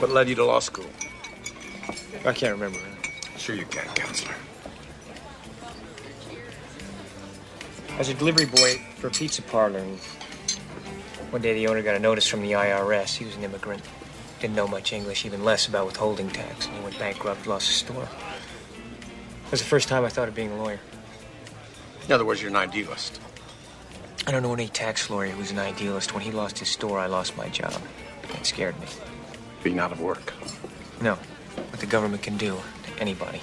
What led you to law school? I can't remember. Sure you can, counselor. I was a delivery boy for a pizza parlor. And one day the owner got a notice from the IRS. He was an immigrant. Didn't know much English, even less about withholding tax. And he went bankrupt, lost his store. It was the first time I thought of being a lawyer. In other words, you're an idealist. I don't know any tax lawyer who's an idealist. When he lost his store, I lost my job. It scared me. Being out of work. No, what the government can do to anybody.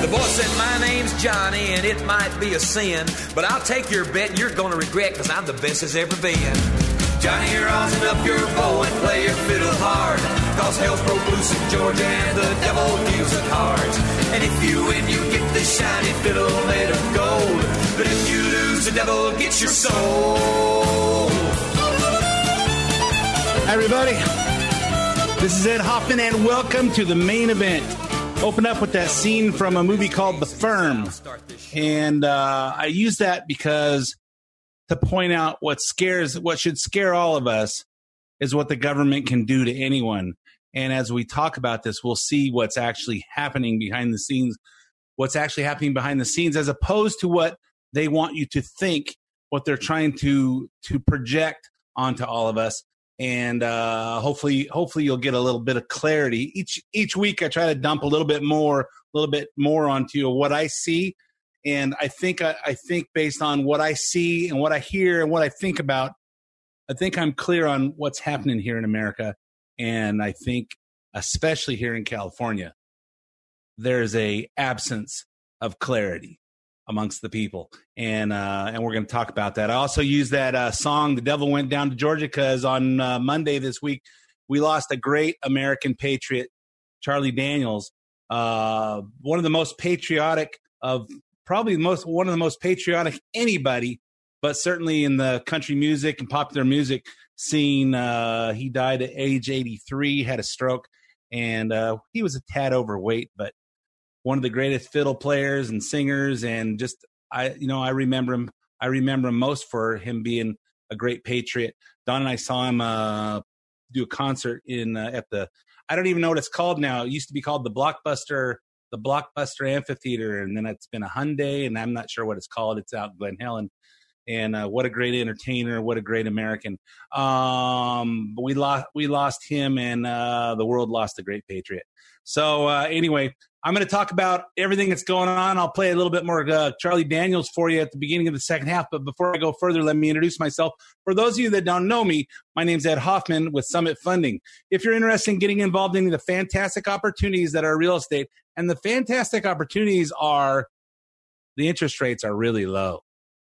The boy said, My name's Johnny, and it might be a sin, but I'll take your bet and you're gonna regret, cause I'm the best as ever been. Johnny, you're rosin up your bow and play your fiddle hard. Cause hell's broke loose in Georgia and the devil deals the cards. And if you win, you get this shiny fiddle made of gold. But if you lose, the devil gets your soul. Everybody. This is Ed Hoffman, and welcome to the main event. Open up with that scene from a movie called The Firm. And uh, I use that because to point out what scares, what should scare all of us is what the government can do to anyone. And as we talk about this, we'll see what's actually happening behind the scenes, what's actually happening behind the scenes, as opposed to what they want you to think, what they're trying to to project onto all of us and uh, hopefully hopefully you'll get a little bit of clarity. Each each week i try to dump a little bit more a little bit more onto you what i see. And i think I, I think based on what i see and what i hear and what i think about i think i'm clear on what's happening here in america. And i think especially here in california there's a absence of clarity amongst the people. And uh and we're going to talk about that. I also use that uh song the devil went down to georgia because on uh, monday this week we lost a great american patriot charlie daniels uh one of the most patriotic of probably the most one of the most patriotic anybody but certainly in the country music and popular music scene uh he died at age 83 had a stroke and uh he was a tad overweight but one of the greatest fiddle players and singers and just I you know I remember him I remember him most for him being a great patriot. Don and I saw him uh, do a concert in uh, at the I don't even know what it's called now. It used to be called the Blockbuster the Blockbuster Amphitheater and then it's been a Hyundai and I'm not sure what it's called. It's out in Glen Helen. And uh, what a great entertainer! What a great American! Um, but we lost we lost him, and uh, the world lost a great patriot. So uh, anyway, I'm going to talk about everything that's going on. I'll play a little bit more uh, Charlie Daniels for you at the beginning of the second half. But before I go further, let me introduce myself. For those of you that don't know me, my name's Ed Hoffman with Summit Funding. If you're interested in getting involved in the fantastic opportunities that are real estate, and the fantastic opportunities are the interest rates are really low.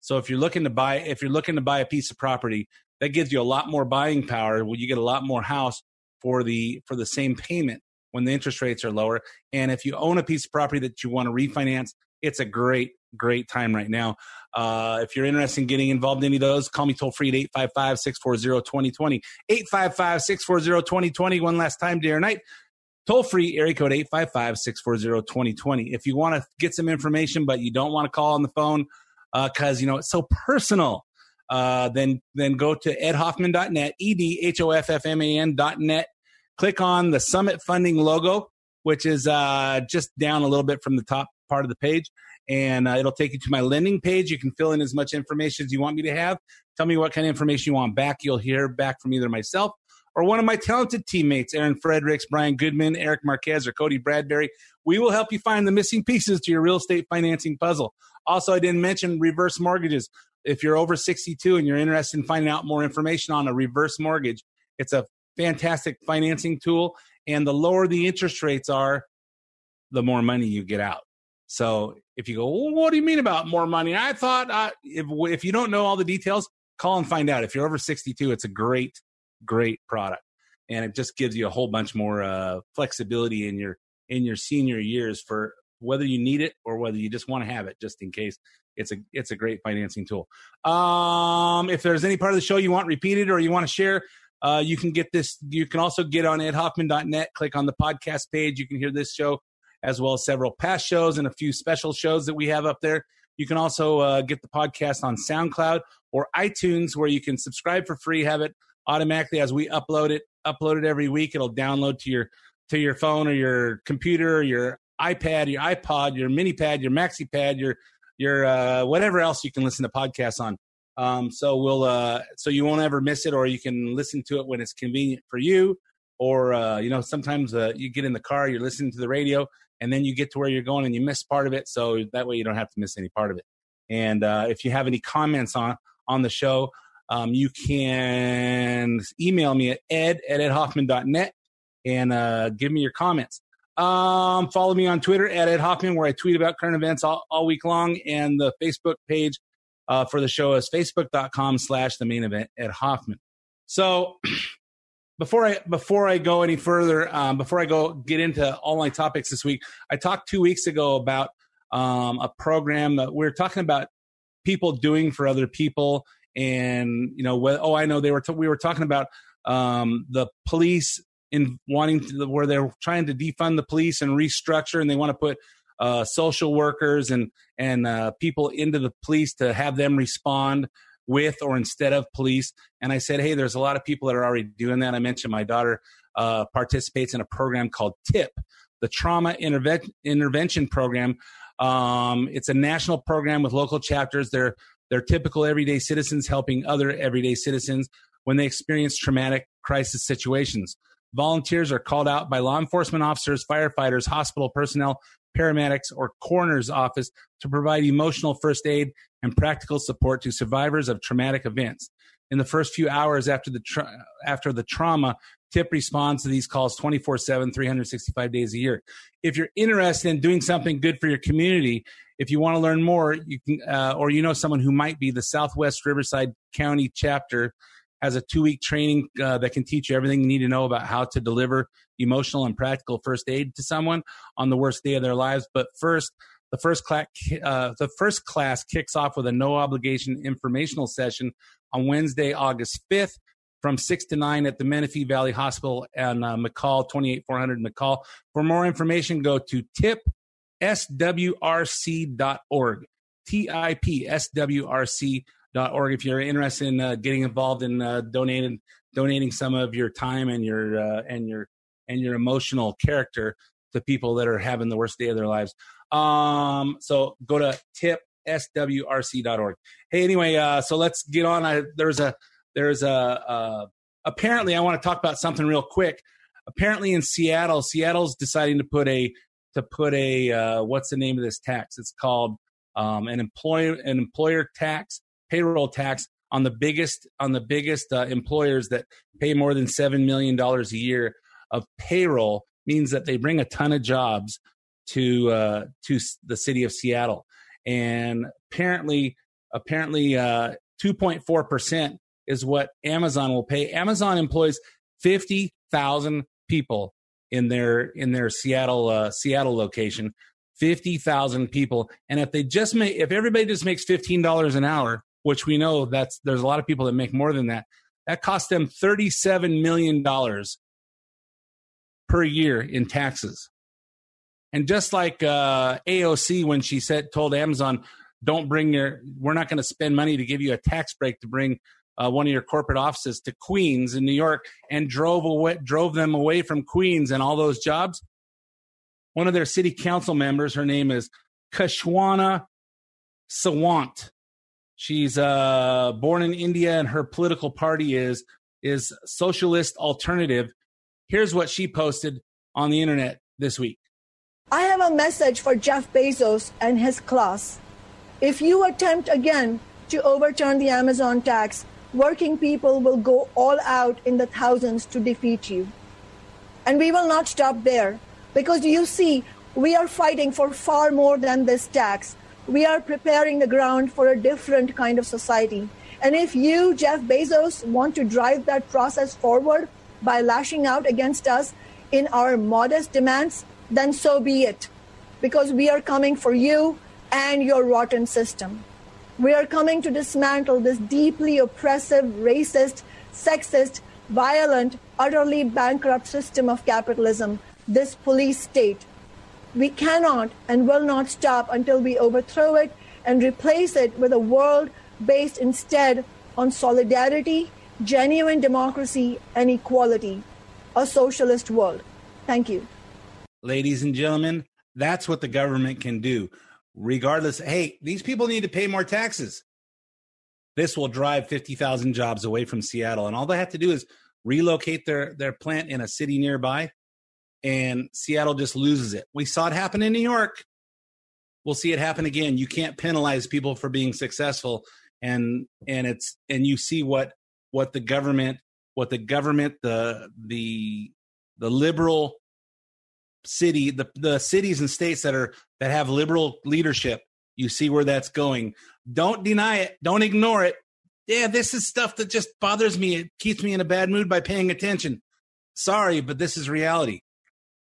So if you're looking to buy, if you're looking to buy a piece of property, that gives you a lot more buying power. Well, you get a lot more house for the for the same payment when the interest rates are lower. And if you own a piece of property that you want to refinance, it's a great, great time right now. Uh, if you're interested in getting involved in any of those, call me toll free at 855 640 2020. 855 640 2020. One last time, day or night. Toll free, area code 855 640 2020. If you want to get some information, but you don't want to call on the phone because, uh, you know, it's so personal. Uh, then then go to edhoffman.net, E D H O F F M A N.net click on the Summit Funding logo, which is uh, just down a little bit from the top part of the page. And uh, it'll take you to my lending page. You can fill in as much information as you want me to have. Tell me what kind of information you want back. You'll hear back from either myself or one of my talented teammates, Aaron Fredericks, Brian Goodman, Eric Marquez, or Cody Bradbury. We will help you find the missing pieces to your real estate financing puzzle. Also, I didn't mention reverse mortgages. If you're over 62 and you're interested in finding out more information on a reverse mortgage, it's a fantastic financing tool. And the lower the interest rates are, the more money you get out. So if you go, well, what do you mean about more money? I thought uh, if, if you don't know all the details, call and find out. If you're over 62, it's a great, great product. And it just gives you a whole bunch more uh, flexibility in your in your senior years for whether you need it or whether you just want to have it just in case. It's a it's a great financing tool. Um, if there's any part of the show you want repeated or you want to share uh, you can get this you can also get on edhoffman.net click on the podcast page. You can hear this show as well as several past shows and a few special shows that we have up there. You can also uh, get the podcast on soundcloud or itunes where you can subscribe for free have it automatically as we upload it upload it every week it'll download to your to your phone or your computer or your iPad, your iPod, your mini pad, your maxi pad, your your uh, whatever else you can listen to podcasts on. Um, so we'll uh, so you won't ever miss it, or you can listen to it when it's convenient for you. Or uh, you know, sometimes uh, you get in the car, you're listening to the radio, and then you get to where you're going and you miss part of it. So that way you don't have to miss any part of it. And uh, if you have any comments on on the show, um, you can email me at ed at edhoffman.net and uh, give me your comments. Um, follow me on Twitter at Ed Hoffman, where I tweet about current events all, all week long. And the Facebook page uh, for the show is facebook.com slash the main event at Hoffman. So before I before I go any further, um, before I go get into all my topics this week, I talked two weeks ago about um, a program that we are talking about people doing for other people, and you know, oh, I know they were t- we were talking about um, the police in wanting to, where they're trying to defund the police and restructure, and they want to put uh, social workers and and uh, people into the police to have them respond with or instead of police. And I said, hey, there's a lot of people that are already doing that. I mentioned my daughter uh, participates in a program called TIP, the Trauma Interve- Intervention Program. Um, it's a national program with local chapters. They're they're typical everyday citizens helping other everyday citizens when they experience traumatic crisis situations. Volunteers are called out by law enforcement officers, firefighters, hospital personnel, paramedics, or coroner's office to provide emotional first aid and practical support to survivors of traumatic events. In the first few hours after the tra- after the trauma, TIP responds to these calls 24/7, 365 days a year. If you're interested in doing something good for your community, if you want to learn more, you can, uh, or you know someone who might be the Southwest Riverside County chapter has a two week training uh, that can teach you everything you need to know about how to deliver emotional and practical first aid to someone on the worst day of their lives. But first, the first class, uh, the first class kicks off with a no obligation informational session on Wednesday, August 5th from 6 to 9 at the Menifee Valley Hospital and uh, McCall, 28400 McCall. For more information, go to tipswrc.org. T I P S W R C org if you're interested in uh, getting involved in uh, donating donating some of your time and your uh, and your and your emotional character to people that are having the worst day of their lives. Um, so go to tipswrc.org. Hey, anyway, uh, so let's get on. I, there's a there's a uh, apparently I want to talk about something real quick. Apparently in Seattle, Seattle's deciding to put a to put a uh, what's the name of this tax? It's called um, an employer an employer tax payroll tax on the biggest on the biggest uh, employers that pay more than seven million dollars a year of payroll means that they bring a ton of jobs to uh, to the city of Seattle, and apparently apparently uh, two point four percent is what Amazon will pay. Amazon employs fifty thousand people in their in their Seattle uh, Seattle location. 50,000 people. And if they just make, if everybody just makes $15 an hour, which we know that's there's a lot of people that make more than that. That cost them $37 million per year in taxes. And just like uh, AOC, when she said told Amazon, "Don't bring your, we're not going to spend money to give you a tax break to bring uh, one of your corporate offices to Queens in New York," and drove away, drove them away from Queens and all those jobs. one of their city council members. Her name is Kshama Sawant. She's uh, born in India, and her political party is is Socialist Alternative. Here's what she posted on the internet this week. I have a message for Jeff Bezos and his class. If you attempt again to overturn the Amazon tax, working people will go all out in the thousands to defeat you. And we will not stop there because you see, we are fighting for far more than this tax. We are preparing the ground for a different kind of society. And if you, Jeff Bezos, want to drive that process forward by lashing out against us in our modest demands, then so be it. Because we are coming for you and your rotten system. We are coming to dismantle this deeply oppressive, racist, sexist, violent, utterly bankrupt system of capitalism, this police state. We cannot and will not stop until we overthrow it and replace it with a world based instead on solidarity, genuine democracy, and equality. A socialist world. Thank you. Ladies and gentlemen, that's what the government can do. Regardless, hey, these people need to pay more taxes. This will drive 50,000 jobs away from Seattle. And all they have to do is relocate their, their plant in a city nearby, and Seattle just loses it. We saw it happen in New York. We'll see it happen again. You can't penalize people for being successful and and it's and you see what what the government what the government the the the liberal city the the cities and states that are that have liberal leadership you see where that's going. Don't deny it. Don't ignore it. Yeah this is stuff that just bothers me. It keeps me in a bad mood by paying attention. Sorry but this is reality.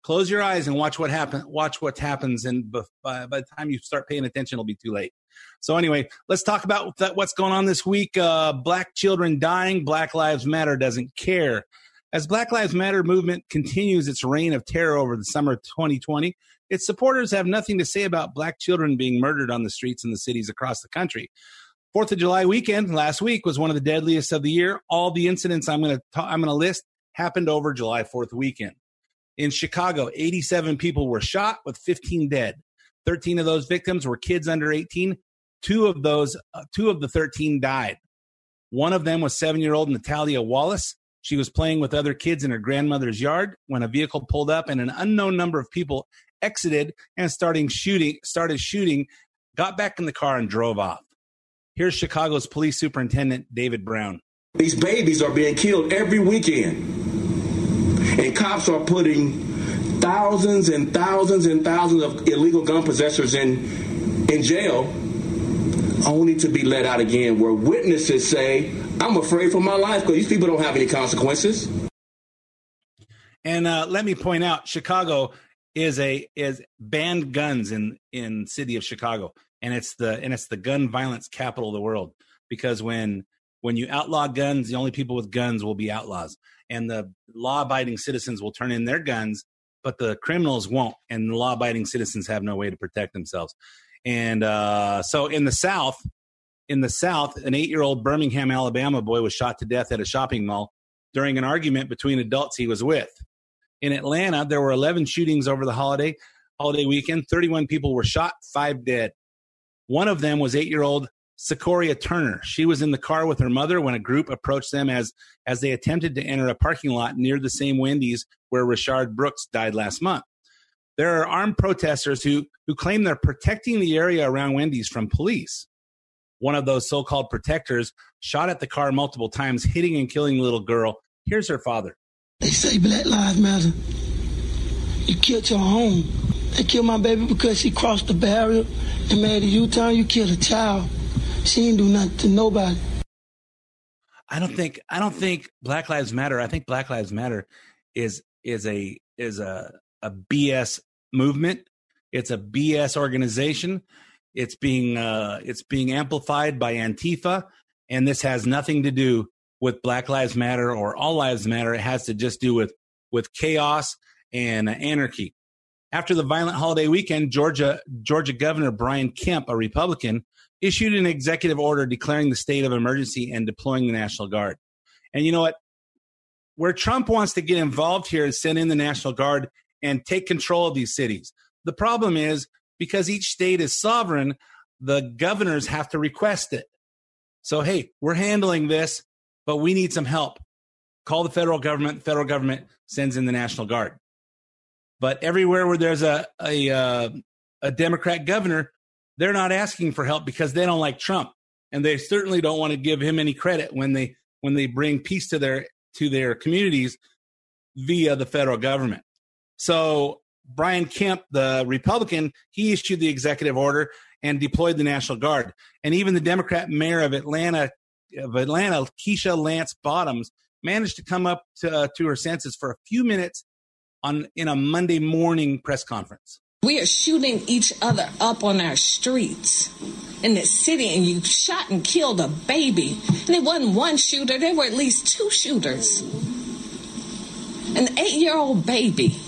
Close your eyes and watch what happen watch what happens and by, by the time you start paying attention it'll be too late. So anyway, let's talk about that, what's going on this week. Uh, black children dying. Black Lives Matter doesn't care. As Black Lives Matter movement continues its reign of terror over the summer of 2020, its supporters have nothing to say about black children being murdered on the streets in the cities across the country. Fourth of July weekend last week was one of the deadliest of the year. All the incidents I'm going to I'm going to list happened over July 4th weekend. In Chicago, 87 people were shot with 15 dead. 13 of those victims were kids under 18. Two of those, uh, two of the 13 died. One of them was seven year old Natalia Wallace. She was playing with other kids in her grandmother's yard when a vehicle pulled up and an unknown number of people exited and starting shooting, started shooting, got back in the car and drove off. Here's Chicago's police superintendent, David Brown. These babies are being killed every weekend. And cops are putting thousands and thousands and thousands of illegal gun possessors in in jail only to be let out again where witnesses say i'm afraid for my life because these people don't have any consequences and uh, let me point out chicago is a is banned guns in in city of chicago and it's the and it's the gun violence capital of the world because when when you outlaw guns the only people with guns will be outlaws and the law abiding citizens will turn in their guns but the criminals won't, and the law-abiding citizens have no way to protect themselves. And uh, so, in the South, in the South, an eight-year-old Birmingham, Alabama boy was shot to death at a shopping mall during an argument between adults he was with. In Atlanta, there were 11 shootings over the holiday holiday weekend. 31 people were shot, five dead. One of them was eight-year-old Secoriea Turner. She was in the car with her mother when a group approached them as as they attempted to enter a parking lot near the same Wendy's where Rayshard Brooks died last month. There are armed protesters who who claim they're protecting the area around Wendy's from police. One of those so-called protectors shot at the car multiple times, hitting and killing the little girl. Here's her father. They say Black Lives Matter. You killed your home. They killed my baby because she crossed the barrier and made a U-turn. You killed a child. She ain't do nothing to nobody. I don't think I don't think Black Lives Matter. I think Black Lives Matter is is a is a a BS movement. It's a BS organization. It's being uh, it's being amplified by Antifa, and this has nothing to do with Black Lives Matter or All Lives Matter. It has to just do with with chaos and anarchy. After the violent holiday weekend, Georgia Georgia Governor Brian Kemp, a Republican, issued an executive order declaring the state of emergency and deploying the National Guard. And you know what? Where Trump wants to get involved here is send in the National Guard and take control of these cities. The problem is because each state is sovereign, the governors have to request it. So, hey, we're handling this, but we need some help. Call the federal government. The federal government sends in the National Guard. But everywhere where there's a a, uh, a Democrat governor, they're not asking for help because they don't like Trump, and they certainly don't want to give him any credit when they when they bring peace to their to their communities via the federal government. So Brian Kemp, the Republican, he issued the executive order and deployed the National Guard. And even the Democrat mayor of Atlanta, of Atlanta, Keisha Lance Bottoms, managed to come up to, uh, to her senses for a few minutes on in a Monday morning press conference. We are shooting each other up on our streets in this city, and you shot and killed a baby. And it wasn't one shooter, there were at least two shooters. An eight year old baby.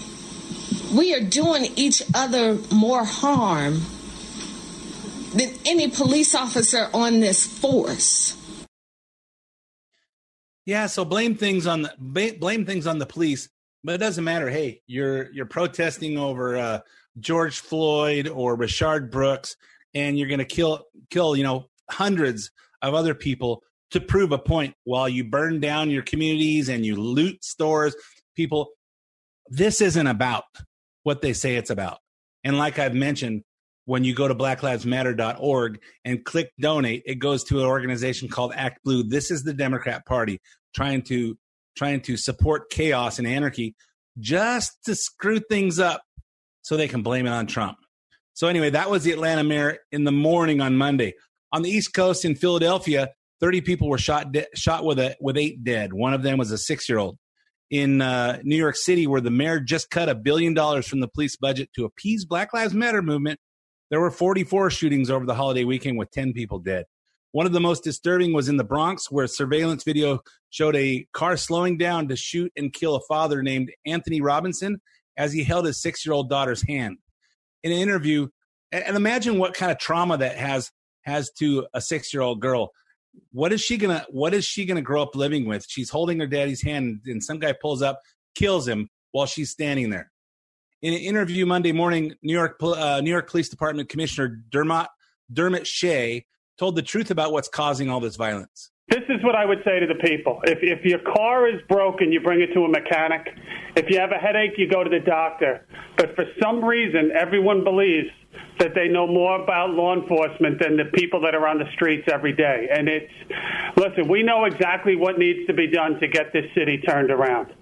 We are doing each other more harm than any police officer on this force. Yeah, so blame things on the blame things on the police, but it doesn't matter. Hey, you're you're protesting over uh, George Floyd or Rayshard Brooks, and you're going to kill kill you know hundreds of other people to prove a point while you burn down your communities and you loot stores. People, this isn't about what they say it's about. And like I've mentioned, when you go to blacklivesmatter.org and click donate, it goes to an organization called Act Blue. This is the Democrat Party trying to trying to support chaos and anarchy just to screw things up so they can blame it on Trump. So anyway, that was the Atlanta mayor in the morning on Monday. On the East Coast in Philadelphia, 30 people were shot de- shot with a with eight dead. One of them was a 6-year-old. In uh, New York City where the mayor just cut a billion dollars from the police budget to appease Black Lives Matter movement, there were 44 shootings over the holiday weekend with 10 people dead. One of the most disturbing was in the Bronx, where surveillance video showed a car slowing down to shoot and kill a father named Anthony Robinson as he held his six year old daughter's hand. In an interview, and imagine what kind of trauma that has has to a six year old girl. What is she gonna What is she gonna grow up living with? She's holding her daddy's hand, and some guy pulls up, kills him while she's standing there. In an interview Monday morning, New York uh, New York Police Department Commissioner Dermot Dermot Shea told the truth about what's causing all this violence. This is what I would say to the people. If, if your car is broken, you bring it to a mechanic. If you have a headache, you go to the doctor. But for some reason, everyone believes that they know more about law enforcement than the people that are on the streets every day. And it's, listen, we know exactly what needs to be done to get this city turned around.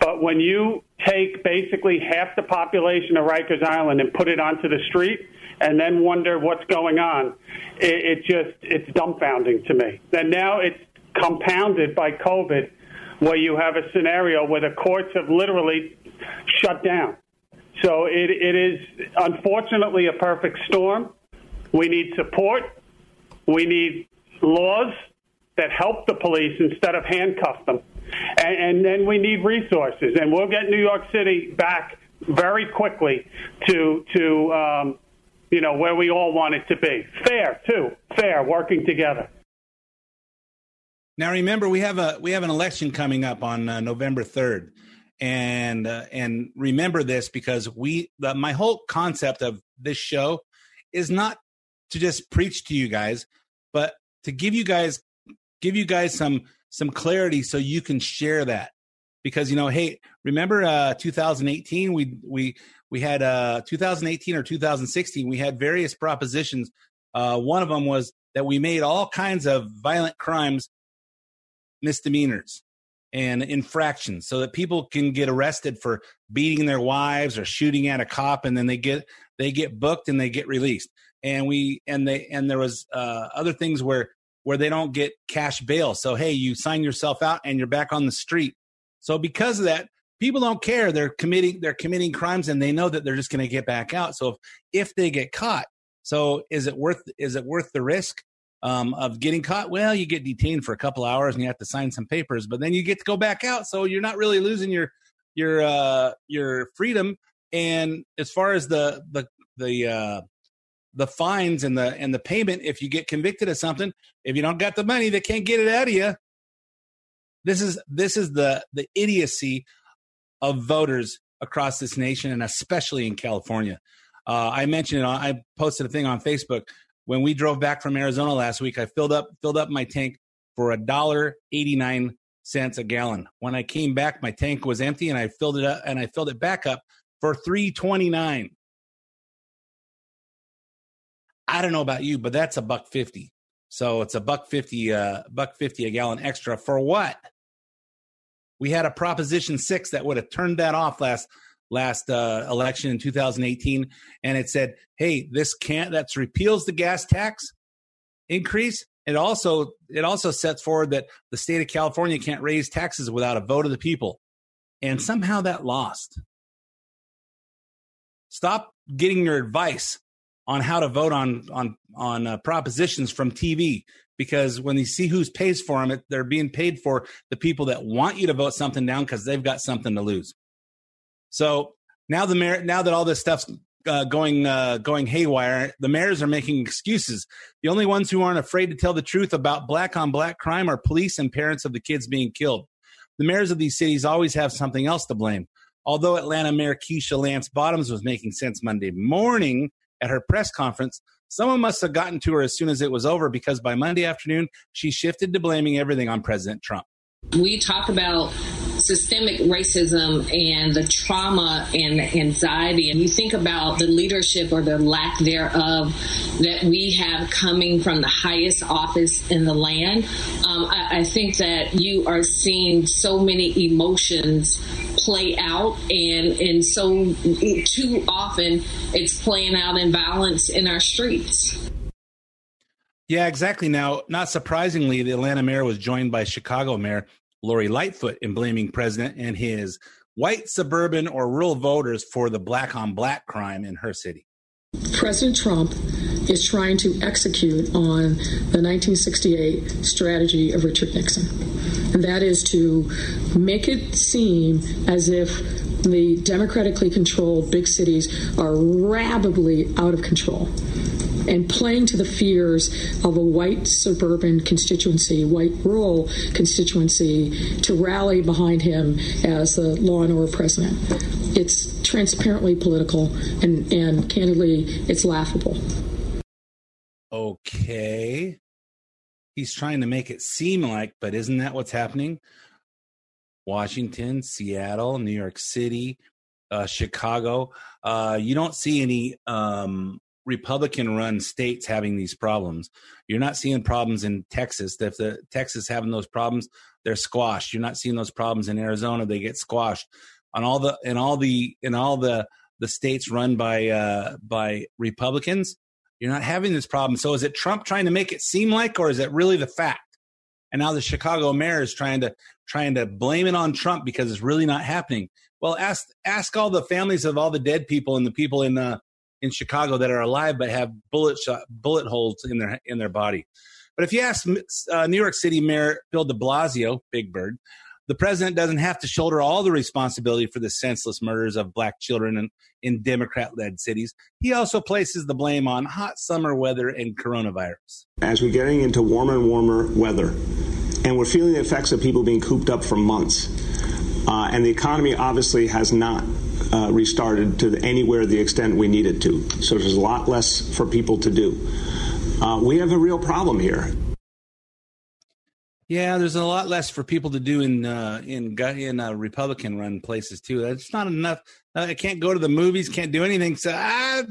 But when you take basically half the population of Rikers Island and put it onto the street, and then wonder what's going on. It, it just it's dumbfounding to me. And now it's compounded by COVID, where you have a scenario where the courts have literally shut down. So it, it is unfortunately a perfect storm. We need support. We need laws that help the police instead of handcuff them. And, and then we need resources. And we'll get New York City back very quickly to to um, you know, where we all want it to be. Fair, too. Fair, working together. Now remember, we have a we have an election coming up on uh, November third, and uh, and remember this because we the, my whole concept of this show is not to just preach to you guys, but to give you guys give you guys some some clarity so you can share that because you know hey remember uh 2018 we we we had uh 2018 or 2016 we had various propositions. Uh one of them was that we made all kinds of violent crimes misdemeanors and infractions so that people can get arrested for beating their wives or shooting at a cop and then they get they get booked and they get released. And we and they and there was uh other things where where they don't get cash bail. So hey you sign yourself out and you're back on the street. So because of that, people don't care. They're committing they're committing crimes and they know that they're just going to get back out. So if, if they get caught, so is it worth is it worth the risk um, of getting caught? Well, you get detained for a couple hours and you have to sign some papers, but then you get to go back out. So you're not really losing your your uh, your freedom. And as far as the the the uh, the fines and the and the payment, if you get convicted of something, if you don't got the money, they can't get it out of you. This is this is the the idiocy of voters across this nation and especially in California. Uh, I mentioned it. I posted a thing on Facebook when we drove back from Arizona last week. I filled up filled up my tank for a dollar eighty nine cents a gallon. When I came back, my tank was empty, and I filled it up and I filled it back up for three twenty nine. I don't know about you, but that's a buck fifty. So it's a buck fifty, uh, buck fifty a gallon extra for what? We had a Proposition Six that would have turned that off last last uh, election in 2018, and it said, "Hey, this can't. That's repeals the gas tax increase. It also it also sets forward that the state of California can't raise taxes without a vote of the people, and somehow that lost. Stop getting your advice on how to vote on on on uh, propositions from TV because when you see who's pays for them, they're being paid for the people that want you to vote something down because they've got something to lose. So now the mayor, now that all this stuff's uh, going uh, going haywire, the mayors are making excuses. The only ones who aren't afraid to tell the truth about black on black crime are police and parents of the kids being killed. The mayors of these cities always have something else to blame. Although Atlanta Mayor Keisha Lance Bottoms was making sense Monday morning at her press conference, someone must have gotten to her as soon as it was over because by Monday afternoon, she shifted to blaming everything on President Trump. We talk about systemic racism and the trauma and the anxiety, and you think about the leadership or the lack thereof that we have coming from the highest office in the land, um, I, I think that you are seeing so many emotions play out and and so too often it's playing out in violence in our streets. Yeah, exactly. Now, not surprisingly, the Atlanta mayor was joined by Chicago Mayor Lori Lightfoot in blaming President and his white suburban or rural voters for the black on black crime in her city. President Trump is trying to execute on the 1968 strategy of Richard Nixon, and that is to make it seem as if the democratically controlled big cities are rabidly out of control and playing to the fears of a white suburban constituency, white rural constituency, to rally behind him as the law and order president. It's transparently political, and, and candidly, it's laughable. Okay. He's trying to make it seem like, but isn't that what's happening? Washington, Seattle, New York City, uh, Chicago. Uh, you don't see any um, Republican run states having these problems. You're not seeing problems in Texas. If the Texas having those problems, they're squashed. You're not seeing those problems in Arizona. They get squashed. On all the in all the in all the the states run by uh, by Republicans, you're not having this problem. So is it Trump trying to make it seem like, or is it really the fact? And now the Chicago mayor is trying to trying to blame it on Trump because it's really not happening. Well, ask ask all the families of all the dead people and the people in the in Chicago that are alive but have bullet shot, bullet holes in their in their body. But if you ask uh, New York City Mayor Bill De Blasio, Big Bird, the president doesn't have to shoulder all the responsibility for the senseless murders of black children in, in Democrat-led cities. He also places the blame on hot summer weather and coronavirus. As we're getting into warmer and warmer weather, and we're feeling the effects of people being cooped up for months, uh, and the economy obviously has not uh, restarted to anywhere the extent we need it to. So there's a lot less for people to do. Uh, we have a real problem here. Yeah, there's a lot less for people to do in uh, in in uh, Republican run places too. That's not enough. Uh, I can't go to the movies, can't do anything. So I,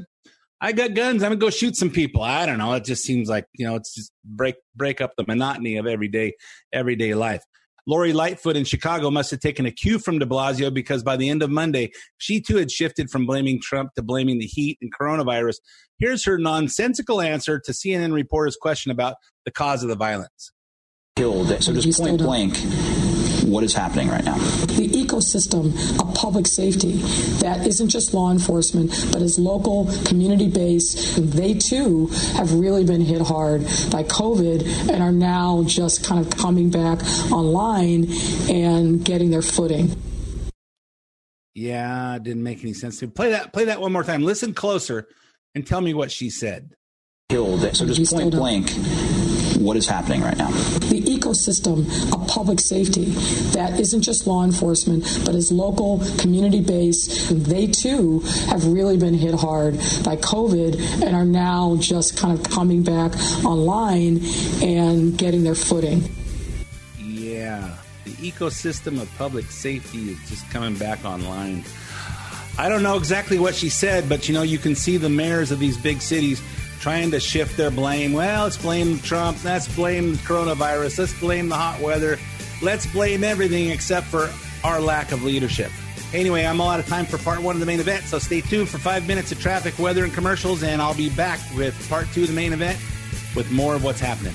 I got guns. I'm gonna go shoot some people. I don't know. It just seems like you know, it's just break break up the monotony of everyday everyday life. Lori Lightfoot in Chicago must have taken a cue from de Blasio because by the end of Monday, she too had shifted from blaming Trump to blaming the heat and coronavirus. Here's her nonsensical answer to CNN reporter's question about the cause of the violence. Killed. So just point blank, what is happening right now? The ecosystem of public safety that isn't just law enforcement, but is local, community based. They too have really been hit hard by COVID and are now just kind of coming back online and getting their footing. Yeah, didn't make any sense to play that. Play that one more time. Listen closer and tell me what she said. Killed. So just point blank what is happening right now? The ecosystem of public safety that isn't just law enforcement, but is local, community based. They too have really been hit hard by COVID and are now just kind of coming back online and getting their footing. Yeah, the ecosystem of public safety is just coming back online. I don't know exactly what she said, but you know, you can see the mayors of these big cities trying to shift their blame. Well, let's blame Trump. Let's blame coronavirus. Let's blame the hot weather. Let's blame everything except for our lack of leadership. Anyway, I'm all out of time for part one of the main event, so stay tuned for five minutes of traffic, weather, and commercials, and I'll be back with part two of the main event with more of what's happening.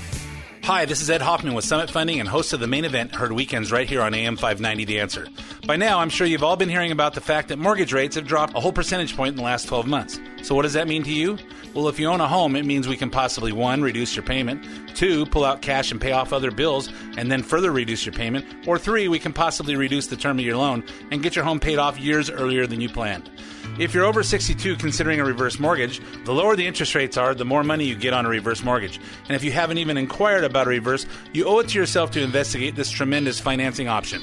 Hi, this is Ed Hoffman with Summit Funding and host of the main event, heard weekends right here on AM 590 The Answer. By now, I'm sure you've all been hearing about the fact that mortgage rates have dropped a whole percentage point in the last 12 months. So, what does that mean to you? Well, if you own a home, it means we can possibly one, reduce your payment, two, pull out cash and pay off other bills and then further reduce your payment, or three, we can possibly reduce the term of your loan and get your home paid off years earlier than you planned. If you're over 62 considering a reverse mortgage, the lower the interest rates are, the more money you get on a reverse mortgage. And if you haven't even inquired about a reverse, you owe it to yourself to investigate this tremendous financing option.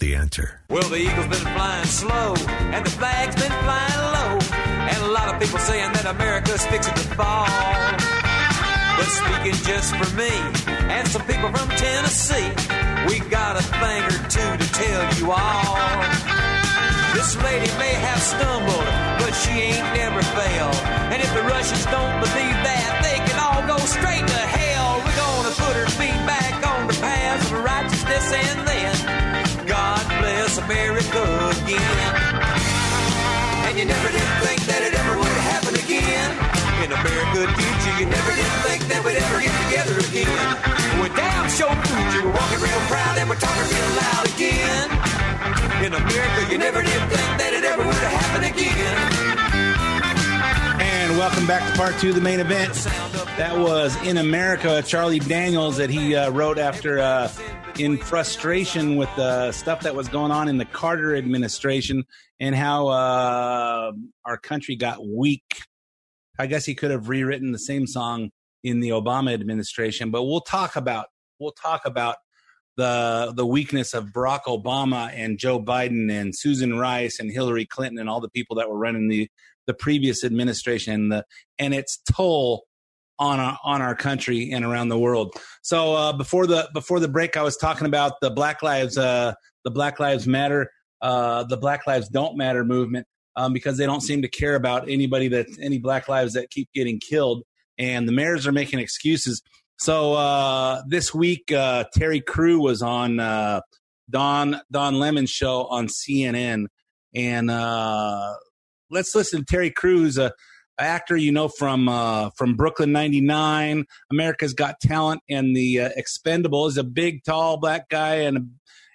The answer. Well, the eagle's been flying slow, and the flag's been flying low, and a lot of people saying that America's fixing to fall. But speaking just for me and some people from Tennessee, we got a thing or two to tell you all. This lady may have stumbled, but she ain't never failed. And if the Russians don't believe that, they can all go straight to hell. We're gonna put her feet back talking real loud again. In America, you never did think that it ever would have happened again. And welcome back to part two of the main event. That was In America, Charlie Daniels, that he uh, wrote after, uh, in frustration with the stuff that was going on in the Carter administration and how uh, our country got weak. I guess he could have rewritten the same song in the Obama administration, but we'll talk about we'll talk about the the weakness of Barack Obama and Joe Biden and Susan Rice and Hillary Clinton and all the people that were running the the previous administration and the and its toll on our on our country and around the world. So uh, before the before the break, I was talking about the Black Lives uh, the Black Lives Matter uh, the Black Lives Don't Matter movement um, because they don't seem to care about anybody that any Black lives that keep getting killed, and the mayors are making excuses. So uh, this week, uh, Terry Crew was on uh, Don Don Lemon's show on CNN, and uh, let's listen to Terry Crews, a actor you know from uh, from Brooklyn '99, America's Got Talent, and the uh, Expendables. A big, tall black guy and a,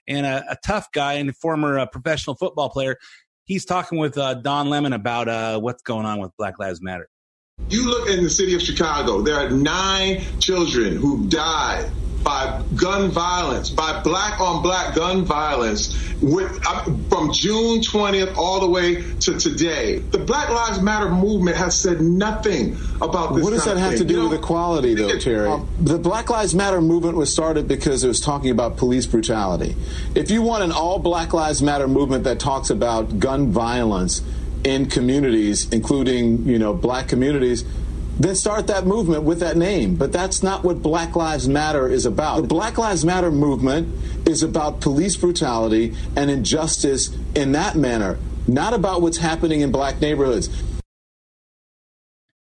and a, a tough guy and a former professional football player. He's talking with Don Lemon about what's going on with Black Lives Matter. You look in the city of Chicago, there are nine children who died by gun violence, by black on black gun violence with, uh, from June 20th all the way to today. The Black Lives Matter movement has said nothing about this. What does that have to do You with know, equality, though, Terry? um, the Black Lives Matter movement was started because it was talking about police brutality. If you want an all Black Lives Matter movement that talks about gun violence in communities, including you know black communities, then start that movement with that name. But that's not what Black Lives Matter is about. The Black Lives Matter movement is about police brutality and injustice in that manner, not about what's happening in black neighborhoods.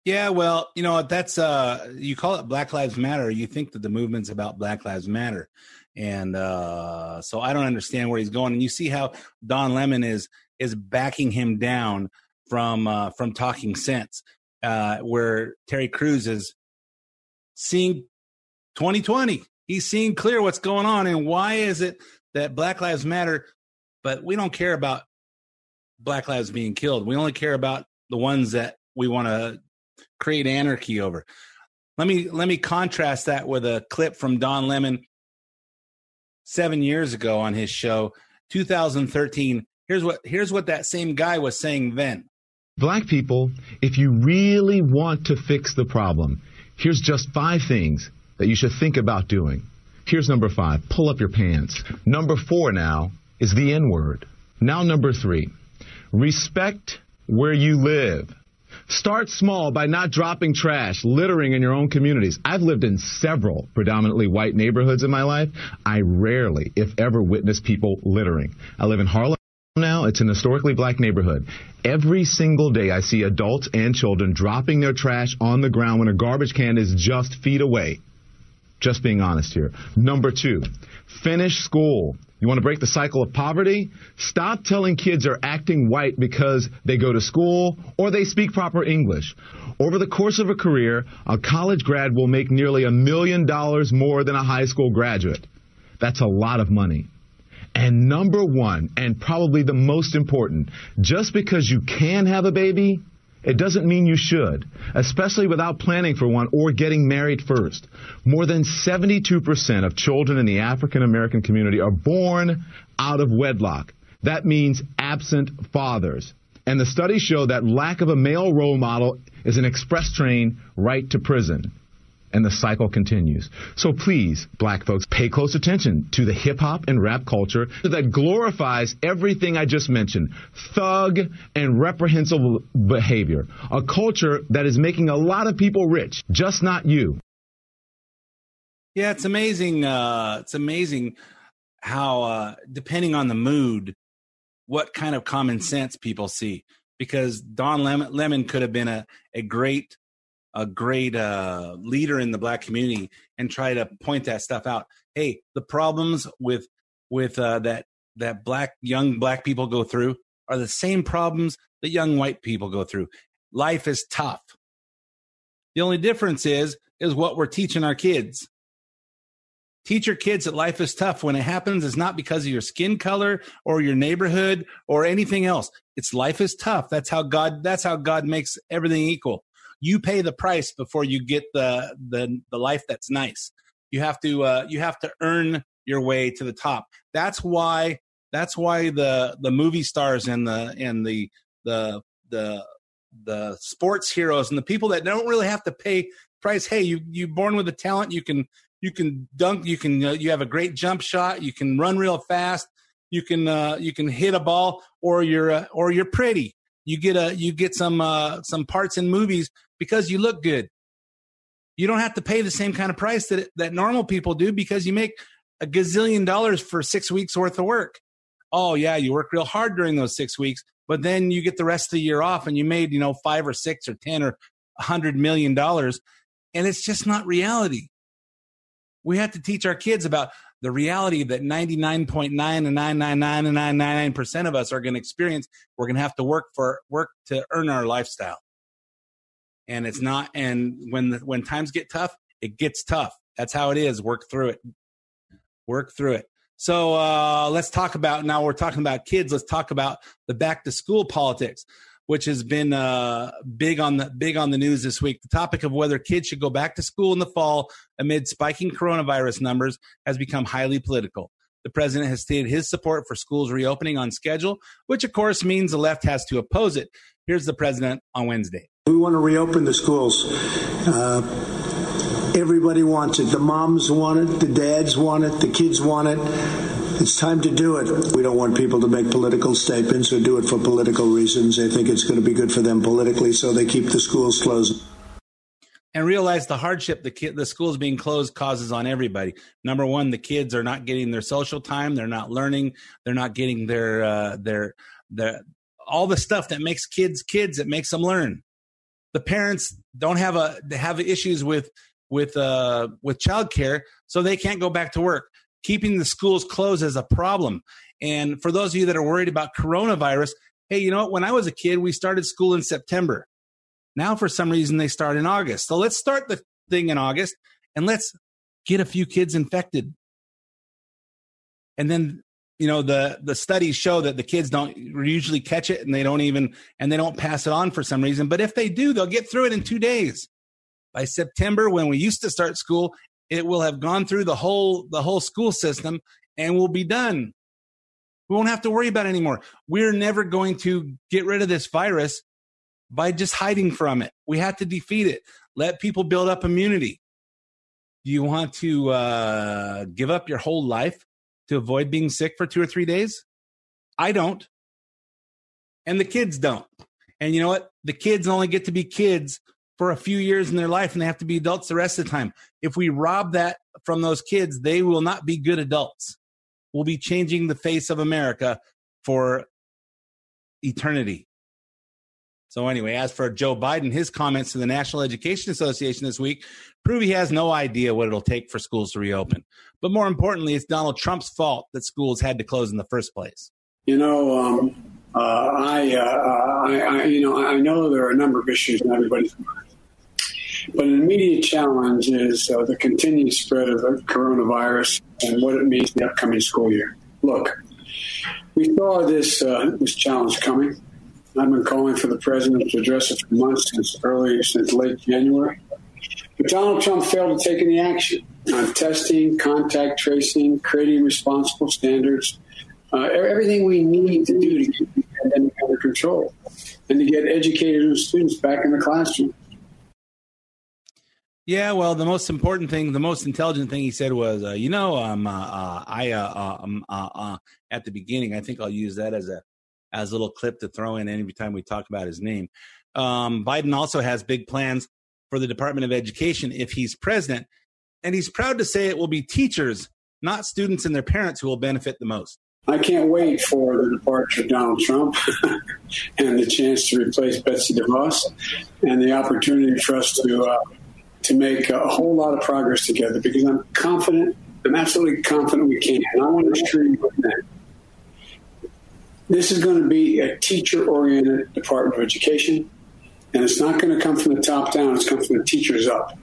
Yeah, well, you know, that's uh you call it Black Lives Matter, you think that the movement's about Black Lives Matter. And uh so I don't understand where he's going. And you see how Don Lemon is is backing him down from uh from talking sense. Uh where Terry Crews is seeing 2020. He's seeing clear what's going on. And why is it that Black Lives Matter, but we don't care about Black lives being killed? We only care about the ones that we want to create anarchy over. Let me let me contrast that with a clip from Don Lemon seven years ago on his show, 2013. Here's what here's what that same guy was saying then. Black people, if you really want to fix the problem, here's just five things that you should think about doing. Here's number five pull up your pants. Number four now is the N word. Now, number three respect where you live. Start small by not dropping trash, littering in your own communities. I've lived in several predominantly white neighborhoods in my life. I rarely, if ever, witness people littering. I live in Harlem now. It's an historically black neighborhood. Every single day I see adults and children dropping their trash on the ground when a garbage can is just feet away. Just being honest here. Number two, finish school. You want to break the cycle of poverty? Stop telling kids they're acting white because they go to school or they speak proper English. Over the course of a career, a college grad will make nearly a million dollars more than a high school graduate. That's a lot of money. And number one, and probably the most important, just because you can have a baby it doesn't mean you should, especially without planning for one or getting married first. More than 72% of children in the African American community are born out of wedlock. That means absent fathers. And the studies show that lack of a male role model is an express train right to prison and the cycle continues. So please, black folks, pay close attention to the hip hop and rap culture that glorifies everything I just mentioned thug and reprehensible behavior. A culture that is making a lot of people rich, just not you. Yeah, it's amazing. Uh, it's amazing how, uh, depending on the mood, what kind of common sense people see. Because Don Lemon, Lemon could have been a, a great a great uh, leader in the black community and try to point that stuff out. Hey, the problems with with uh, that that black young black people go through are the same problems that young white people go through. Life is tough. The only difference is is what we're teaching our kids. Teach your kids that life is tough. When it happens, it's not because of your skin color or your neighborhood or anything else. It's life is tough. That's how God. That's how God makes everything equal you pay the price before you get the the the life that's nice. You have to uh, you have to earn your way to the top. That's why that's why the the movie stars and the and the the the the sports heroes and the people that don't really have to pay price. Hey, you you born with a talent. You can you can dunk. You can uh, you have a great jump shot. You can run real fast. You can uh, you can hit a ball, or you're uh, or you're pretty. You get a you get some uh, some parts in movies because you look good. You don't have to pay the same kind of price that that normal people do because you make a gazillion dollars for six weeks worth of work. Oh yeah, you work real hard during those six weeks, but then you get the rest of the year off and you made you know five or six or ten or a hundred million dollars, and it's just not reality. We have to teach our kids about the reality that 99.9 and 999 and 999% of us are going to experience. We're going to have to work for work to earn our lifestyle and it's not and when the, when times get tough it gets tough. That's how it is. Work through it. Work through it. So uh, let's talk about now we're talking about kids let's talk about the back to school politics which has been uh, big on the big on the news this week. The topic of whether kids should go back to school in the fall amid spiking coronavirus numbers has become highly political. The president has stated his support for schools reopening on schedule which of course means the left has to oppose it. Here's the president on wednesday we want to reopen the schools. Uh, everybody wants it. The moms want it, the dads want it, the kids want it. It's time to do it. We don't want people to make political statements or do it for political reasons. They think it's going to be good for them politically, so they keep the schools closed. And realize the hardship the the schools being closed causes on everybody. Number one, the kids are not getting their social time. They're not learning. They're not getting their uh, their their all the stuff that makes kids kids It makes them learn the parents don't have a have issues with with uh with childcare, so they can't go back to work. Keeping the schools closed is a problem. And for those of you that are worried about coronavirus, hey, you know what? When I was a kid, we started school in September. Now, for some reason, they start in August. So let's start the thing in August and let's get a few kids infected. And then, you know, the the studies show that the kids don't usually catch it and they don't even and they don't pass it on for some reason. But if they do, they'll get through it in 2 days. By September when we used to start school, it will have gone through the whole the whole school system and we'll be done. We won't have to worry about anymore. We're never going to get rid of this virus by just hiding from it. We have to defeat it. Let people build up immunity. Do you want to uh, give up your whole life to avoid being sick for two or three days? I don't. And the kids don't. And you know what? The kids only get to be kids for a few years in their life and they have to be adults the rest of the time. If we rob that from those kids, they will not be good adults. We'll be changing the face of America for eternity. So, anyway, as for Joe Biden, his comments to the National Education Association this week prove he has no idea what it'll take for schools to reopen. But more importantly, it's Donald Trump's fault that schools had to close in the first place. You know, um, uh, I, uh, I, I, you know, I know there are a number of issues in everybody's mind, but an immediate challenge is uh, the continued spread of the coronavirus and what it means the upcoming school year. Look, we saw this uh, this challenge coming. I've been calling for the president to address it for months since early since late January. But Donald Trump failed to take any action on testing, contact tracing, creating responsible standards, uh, everything we need to do to keep the pandemic under control and to get educated students back in the classroom. Yeah, well, the most important thing, the most intelligent thing he said was, uh, you know, um, uh, uh, I, uh, um, uh, at the beginning, I think I'll use that as a, as a little clip to throw in every time we talk about his name. Um, Biden also has big plans for the Department of Education if he's president. And he's proud to say it will be teachers, not students and their parents, who will benefit the most. I can't wait for the departure of Donald Trump and the chance to replace Betsy DeVos and the opportunity for us to uh, to make a whole lot of progress together because I'm confident, I'm absolutely confident we can. And I want to assure you that. This is going to be a teacher oriented Department of Education, and it's not going to come from the top down, it's come from the teachers up.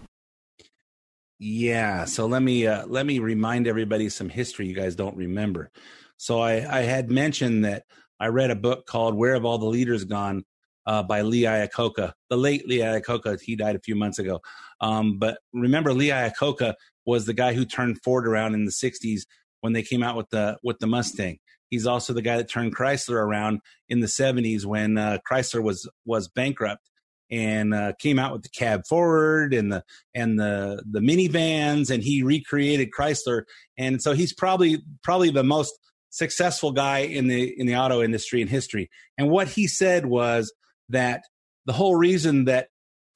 Yeah, so let me uh, let me remind everybody some history you guys don't remember. So I, I had mentioned that I read a book called "Where Have All the Leaders Gone" uh, by Lee Iacocca, the late Lee Iacocca. He died a few months ago. Um, but remember, Lee Iacocca was the guy who turned Ford around in the '60s when they came out with the with the Mustang. He's also the guy that turned Chrysler around in the '70s when uh, Chrysler was was bankrupt and uh, came out with the cab forward and the and the the minivans and he recreated Chrysler. And so he's probably probably the most successful guy in the in the auto industry in history. And what he said was that the whole reason that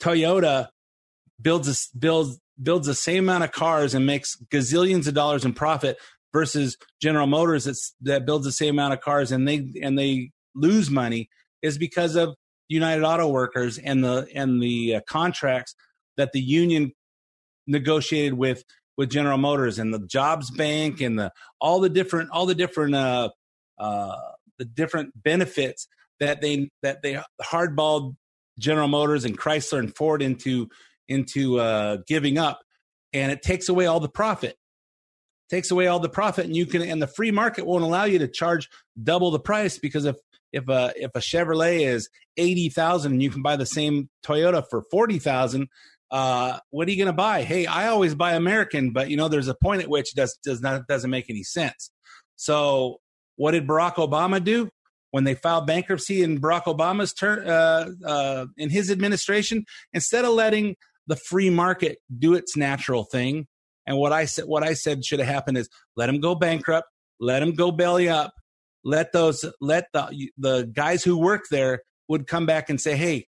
Toyota builds a, builds builds the same amount of cars and makes gazillions of dollars in profit versus General Motors that's, that builds the same amount of cars and they and they lose money is because of United Auto Workers and the and the uh, contracts that the union negotiated with with General Motors and the Jobs Bank and the all the different all the different uh, uh, the different benefits that they that they hardballed General Motors and Chrysler and Ford into into uh, giving up, and it takes away all the profit. Takes away all the profit, and you can and the free market won't allow you to charge double the price because if if a if a Chevrolet is eighty thousand and you can buy the same Toyota for forty thousand, uh, what are you going to buy? Hey, I always buy American, but you know there's a point at which does does not doesn't make any sense. So what did Barack Obama do? when they filed bankruptcy in Barack Obama's turn uh, uh, in his administration, instead of letting the free market do its natural thing, and what I said what I said should have happened is let him go bankrupt, let him go belly up, let those let the the guys who work there would come back and say, hey.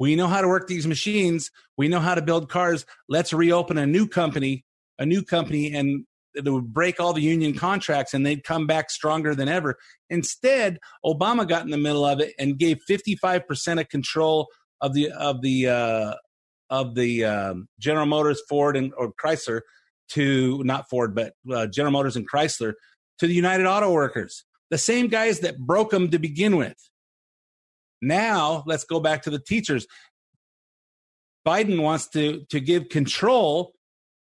We know how to work these machines. We know how to build cars. Let's reopen a new company, a new company, and it would break all the union contracts and they'd come back stronger than ever. Instead, Obama got in the middle of it and gave 55% of control of the of the uh, of the um, General Motors, Ford, and or Chrysler to not Ford, but uh, General Motors and Chrysler to the United Auto Workers, the same guys that broke them to begin with. Now let's go back to the teachers. Biden wants to to give control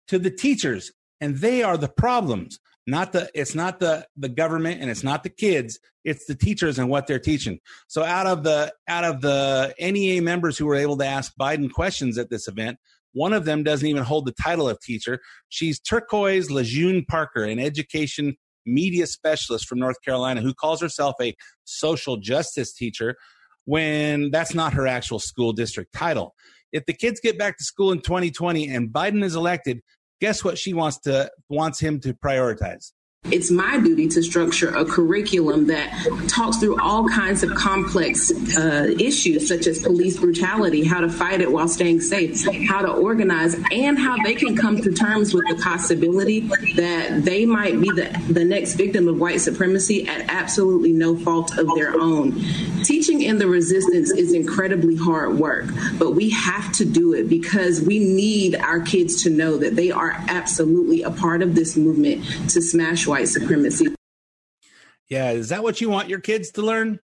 to the teachers, and they are the problems. Not the it's not the the government and it's not the kids, it's the teachers and what they're teaching. So out of the out of the NEA members who were able to ask Biden questions at this event, one of them doesn't even hold the title of teacher. She's Turquoise Lejeune Parker, an education media specialist from North Carolina who calls herself a social justice teacher when that's not her actual school district title. If the kids get back to school in 2020 and Biden is elected, guess what she wants to wants him to prioritize? It's my duty to structure a curriculum that talks through all kinds of complex uh, issues, such as police brutality, how to fight it while staying safe, how to organize, and how they can come to terms with the possibility that they might be the, the next victim of white supremacy at absolutely no fault of their own. Teaching in the resistance is incredibly hard work, but we have to do it because we need our kids to know that they are absolutely a part of this movement to smash white supremacy. Yeah, is that what you want your kids to learn?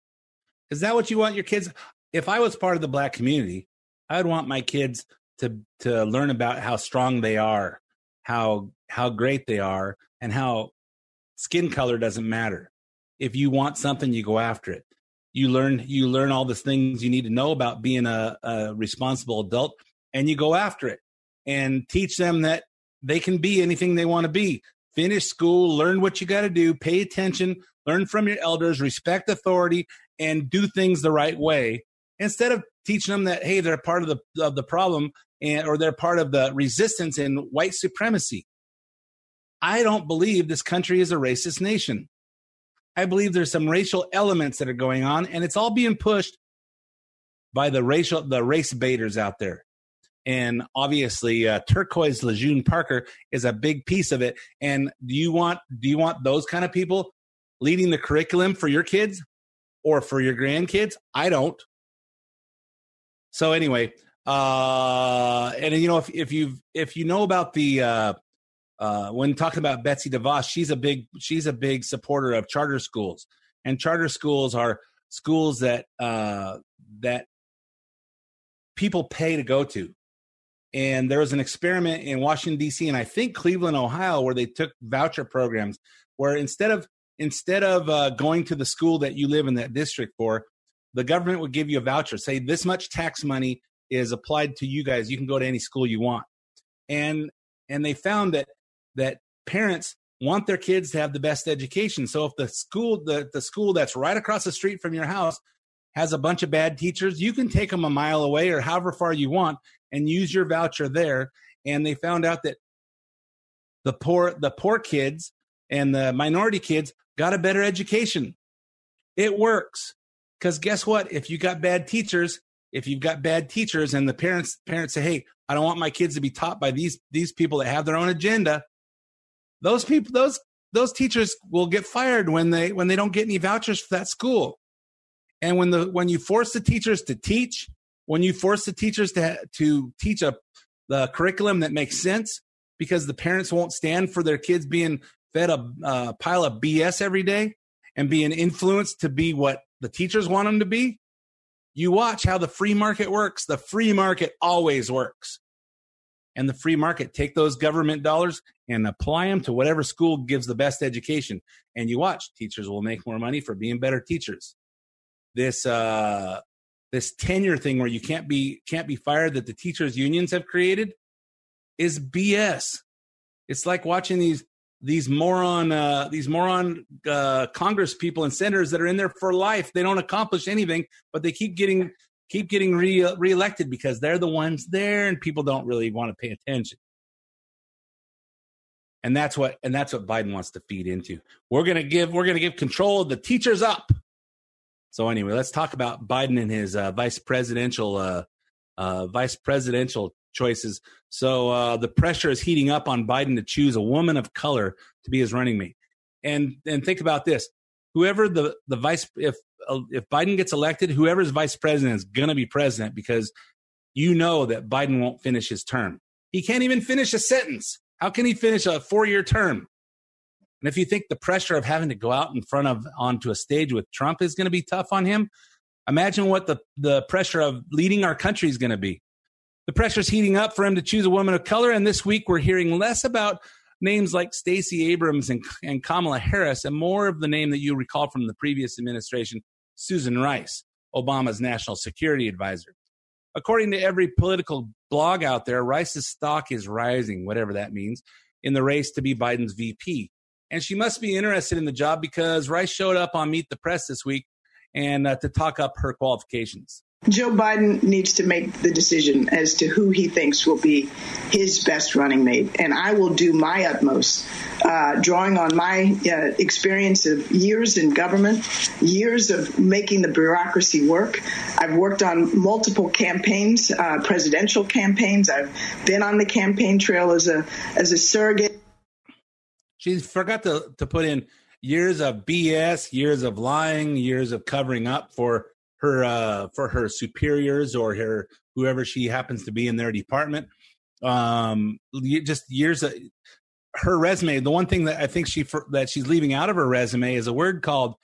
Is that what you want your kids? If I was part of the black community, I'd want my kids to to learn about how strong they are, how how great they are, and how skin color doesn't matter. If you want something, you go after it. You learn you learn all the things you need to know about being a, a responsible adult, and you go after it and teach them that they can be anything they want to be finish school, learn what you got to do, pay attention, learn from your elders, respect authority, and do things the right way instead of teaching them that hey they're part of the of the problem and or they're part of the resistance in white supremacy. I don't believe this country is a racist nation. I believe there's some racial elements that are going on and it's all being pushed by the racial the race baiters out there and obviously uh, turquoise lejeune parker is a big piece of it. And do you want do you want those kind of people leading the curriculum for your kids or for your grandkids? I don't. So anyway uh and you know if if you if you know about the uh uh when talking about betsy devos she's a big she's a big supporter of charter schools. And charter schools are schools that uh that people pay to go to and there was an experiment in Washington D.C. and I think Cleveland, Ohio, where they took voucher programs, where instead of instead of uh, going to the school that you live in that district for, the government would give you a voucher. Say this much tax money is applied to you guys. You can go to any school you want, and and they found that that parents want their kids to have the best education. So if the school the the school that's right across the street from your house has a bunch of bad teachers, you can take them a mile away or however far you want and use your voucher there. And they found out that the poor the poor kids and the minority kids got a better education. It works. Cuz guess what? If you got bad teachers, if you've got bad teachers and the parents parents say, "Hey, I don't want my kids to be taught by these these people that have their own agenda." Those people those those teachers will get fired when they when they don't get any vouchers for that school. And when the when you force the teachers to teach, when you force the teachers to to teach a the curriculum that makes sense, because the parents won't stand for their kids being fed a pile of BS every day and being influenced to be what the teachers want them to be. You watch how the free market works. The free market always works. And the free market take those government dollars and apply them to whatever school gives the best education. And you watch teachers will make more money for being better teachers this uh, this tenure thing where you can't be can't be fired that the teachers unions have created is BS. It's like watching these these moron uh, these moron uh, Congress people and senators that are in there for life. They don't accomplish anything, but they keep getting keep getting re reelected because they're the ones there, and people don't really want to pay attention. And that's what and that's what Biden wants to feed into. We're gonna give we're gonna give control of the teachers up so anyway, let's talk about Biden and his uh, vice presidential uh, uh, vice presidential choices. So uh, the pressure is heating up on Biden to choose a woman of color to be his running mate. And and think about this: whoever the the vice if uh, if Biden gets elected, whoever's vice president is to be president because you know that Biden won't finish his term. He can't even finish a sentence. How can he finish a four year term? And if you think the pressure of having to go out in front of onto a stage with Trump is going to be tough on him, imagine what the, the pressure of leading our country is going to be. The pressure's heating up for him to choose a woman of color, and this week we're hearing less about names like Stacey Abrams and, and Kamala Harris, and more of the name that you recall from the previous administration, Susan Rice, Obama's national security advisor. According to every political blog out there, Rice's stock is rising, whatever that means, in the race to be Biden's VP. And she must be interested in the job because Rice showed up on Meet the Press this week and uh, to talk up her qualifications. Joe Biden needs to make the decision as to who he thinks will be his best running mate. And I will do my utmost, uh, drawing on my uh, experience of years in government, years of making the bureaucracy work. I've worked on multiple campaigns, uh, presidential campaigns. I've been on the campaign trail as a as a surrogate. She forgot to, to put in years of BS, years of lying, years of covering up for her uh, for her superiors or her whoever she happens to be in their department. Um, just years of her resume. The one thing that I think she for, that she's leaving out of her resume is a word called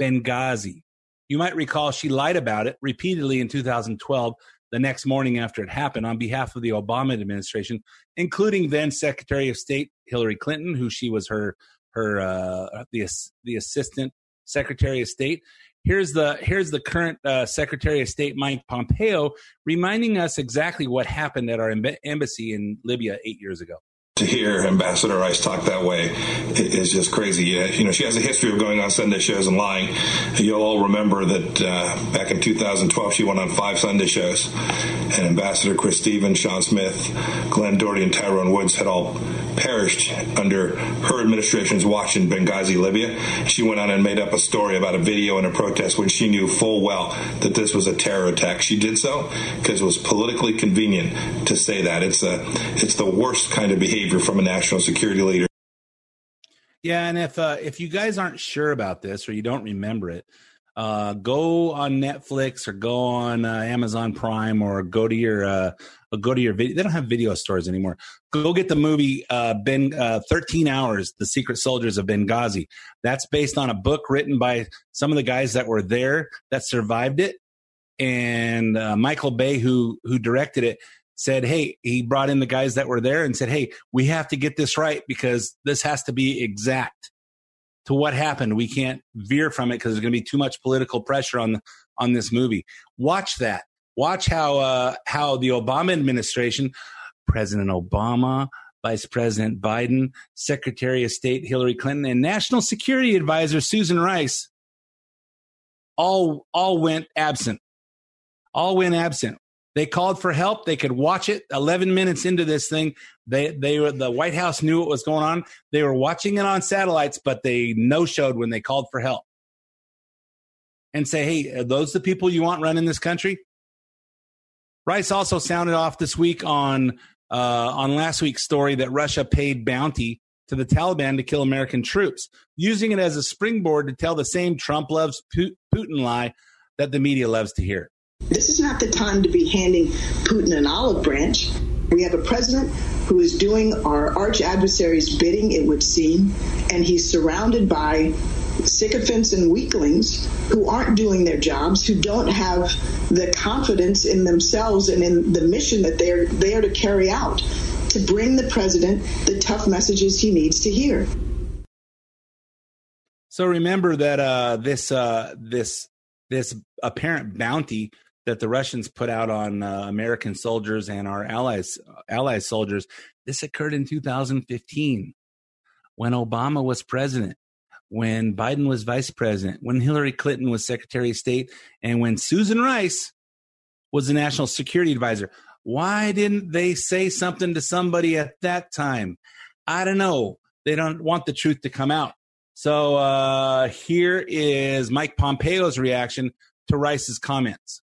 Benghazi. You might recall she lied about it repeatedly in 2012, the next morning after it happened, on behalf of the Obama administration, including then Secretary of State Hillary Clinton, who she was her her uh, the the assistant Secretary of State. Here's the here's the current uh, Secretary of State Mike Pompeo reminding us exactly what happened at our embassy in Libya eight years ago to hear Ambassador Rice talk that way is just crazy. You know, she has a history of going on Sunday shows and lying. You'll all remember that uh, back in 2012, she went on five Sunday shows, and Ambassador Chris Stevens, Sean Smith, Glenn Doherty, and Tyrone Woods had all perished under her administration's watch in Benghazi, Libya. She went on and made up a story about a video and a protest when she knew full well that this was a terror attack. She did so because it was politically convenient to say that. It's a, it's the worst kind of behavior from a national security leader. Yeah, and if uh, if you guys aren't sure about this or you don't remember it, uh, go on Netflix or go on uh, Amazon Prime or go to your uh, go to your video. They don't have video stores anymore. Go get the movie uh, Ben uh, Thirteen Hours: The Secret Soldiers of Benghazi. That's based on a book written by some of the guys that were there that survived it, and uh, Michael Bay, who who directed it, said, Hey, he brought in the guys that were there and said, Hey, we have to get this right because this has to be exact to what happened. We can't veer from it because there's going to be too much political pressure on, on this movie. Watch that. Watch how, uh, how the Obama administration, President Obama, Vice President Biden, Secretary of State Hillary Clinton, and National Security Advisor Susan Rice all, all went absent. All went absent. They called for help. They could watch it. Eleven minutes into this thing, they they were the White House knew what was going on. They were watching it on satellites, but they no showed when they called for help. And say, hey, are those the people you want running this country? Rice also sounded off this week on uh, on last week's story that Russia paid bounty to the Taliban to kill American troops, using it as a springboard to tell the same Trump loves Putin lie that the media loves to hear. This is not the time to be handing Putin an olive branch. We have a president who is doing our arch adversary's bidding, it would seem, and he's surrounded by sycophants and weaklings who aren't doing their jobs, who don't have the confidence in themselves and in the mission that they're there to carry out to bring the president the tough messages he needs to hear. So remember that uh, this uh, this this apparent bounty that the Russians put out on uh, American soldiers and our allies allies soldiers. This occurred in 2015 when Obama was president, when Biden was vice president, when Hillary Clinton was Secretary of State, and when Susan Rice was the national security advisor. Why didn't they say something to somebody at that time? I don't know. They don't want the truth to come out. So uh, here is Mike Pompeo's reaction to Rice's comments.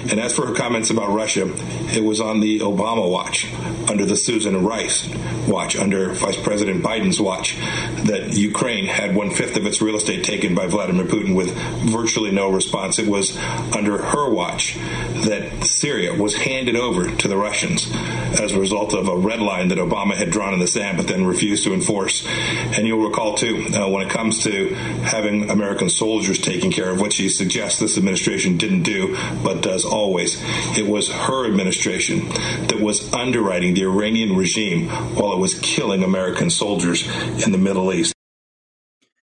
And as for her comments about Russia, it was on the Obama watch, under the Susan Rice watch, under Vice President Biden's watch, that Ukraine had one fifth of its real estate taken by Vladimir Putin with virtually no response. It was under her watch that Syria was handed over to the Russians. as a result of a red line that Obama had drawn in the sand, but then refused to enforce. And you'll recall too, uh, when it comes to having American soldiers taken care of, which she suggests this administration didn't do, but does always, it was her administration that was underwriting the Iranian regime while it was killing American soldiers in the Middle East.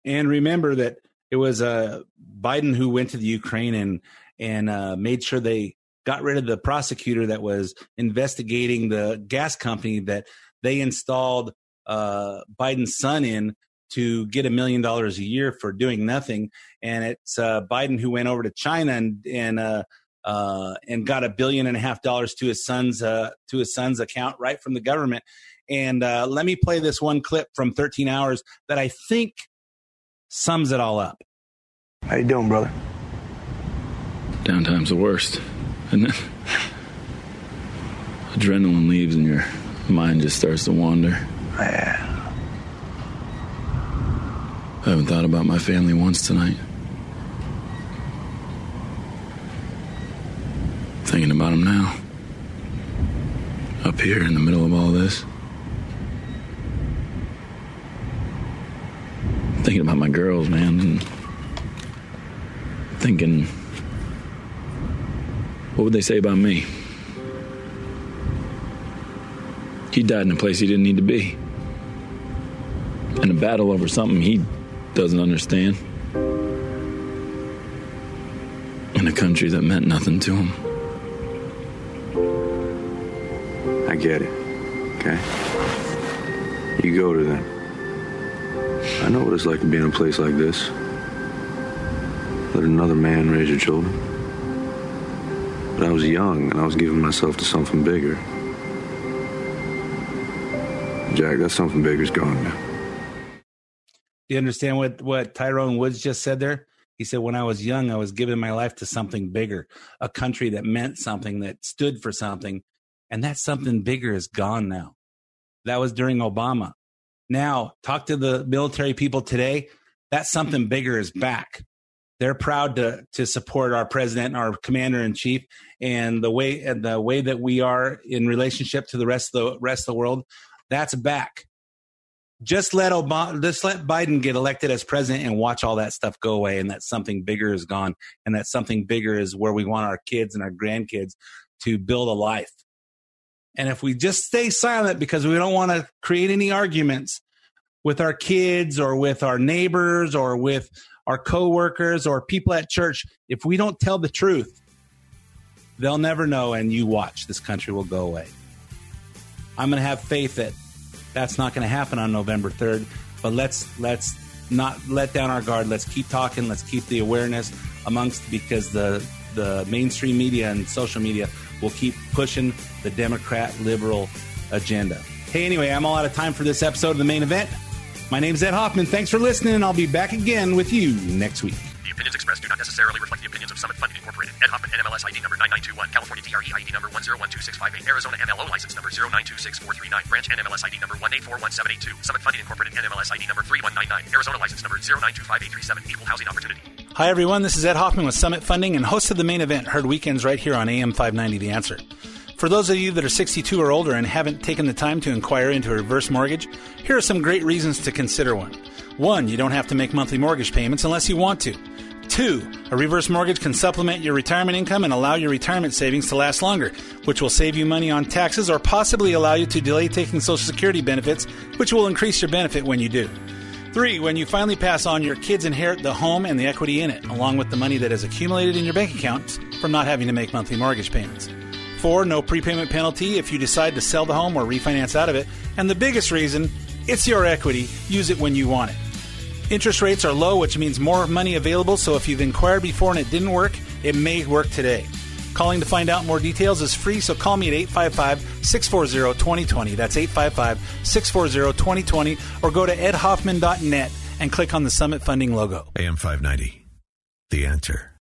And remember that it was uh, Biden who went to the Ukraine and and uh, made sure they got rid of the prosecutor that was investigating the gas company that they installed uh, Biden's son in to get a million dollars a year for doing nothing. And it's uh, Biden who went over to China and and uh, uh, and got a billion and a half dollars to his son's uh, to his son's account right from the government. And uh, let me play this one clip from 13 Hours that I think sums it all up. How you doing, brother? Downtime's the worst, isn't? Adrenaline leaves and your mind just starts to wander. Yeah. I haven't thought about my family once tonight. Thinking about him now. Up here in the middle of all this. Thinking about my girls, man, and thinking, what would they say about me? He died in a place he didn't need to be. In a battle over something he doesn't understand. In a country that meant nothing to him. Get it. Okay? You go to them. I know what it's like to be in a place like this. Let another man raise your children. But I was young and I was giving myself to something bigger. Jack, that something bigger's gone now. Do you understand what what Tyrone Woods just said there? He said, "When I was young, I was giving my life to something bigger, a country that meant something, that stood for something, and that something bigger is gone now." That was during Obama. Now, talk to the military people today. That something bigger is back. They're proud to to support our president our commander in chief, and the way and the way that we are in relationship to the rest of the rest of the world. That's back just let Obama, just let Biden get elected as president and watch all that stuff go away, and that something bigger is gone, and that something bigger is where we want our kids and our grandkids to build a life. And if we just stay silent because we don't want to create any arguments with our kids or with our neighbors or with our coworkers or people at church, if we don't tell the truth, they'll never know, and you watch, this country will go away. I'm going to have faith that that's not going to happen on November 3rd. But let's let's not let down our guard. Let's keep talking. Let's keep the awareness amongst because the the mainstream media and social media will keep pushing the Democrat liberal agenda. Hey, anyway, I'm all out of time for this episode of the main event. My name's Ed Hoffman. Thanks for listening, and I'll be back again with you next week. The opinions expressed do not necessarily reflect the opinions of Summit Funding Incorporated. Ed Hoffman, NMLS ID number 9921, California DRE ID number 1012658, Arizona MLO license number 0926439, Branch NMLS ID number 1841782, Summit Funding Incorporated NMLS ID number 3199, Arizona license number 0925837, Equal Housing Opportunity. Hi, everyone. This is Ed Hoffman with Summit Funding and host of the main event, heard weekends right here on AM 590 The Answer. For those of you that are 62 or older and haven't taken the time to inquire into a reverse mortgage, here are some great reasons to consider one. One, you don't have to make monthly mortgage payments unless you want to. Two, a reverse mortgage can supplement your retirement income and allow your retirement savings to last longer, which will save you money on taxes or possibly allow you to delay taking Social Security benefits, which will increase your benefit when you do. Three, when you finally pass on, your kids inherit the home and the equity in it, along with the money that has accumulated in your bank account from not having to make monthly mortgage payments. Four, no prepayment penalty if you decide to sell the home or refinance out of it. And the biggest reason, it's your equity. Use it when you want it. Interest rates are low, which means more money available, so if you've inquired before and it didn't work, it may work today. Calling to find out more details is free, so call me at 855 640 2020. That's 855 640 2020, or go to edhoffman.net and click on the Summit Funding logo. AM 590. The answer.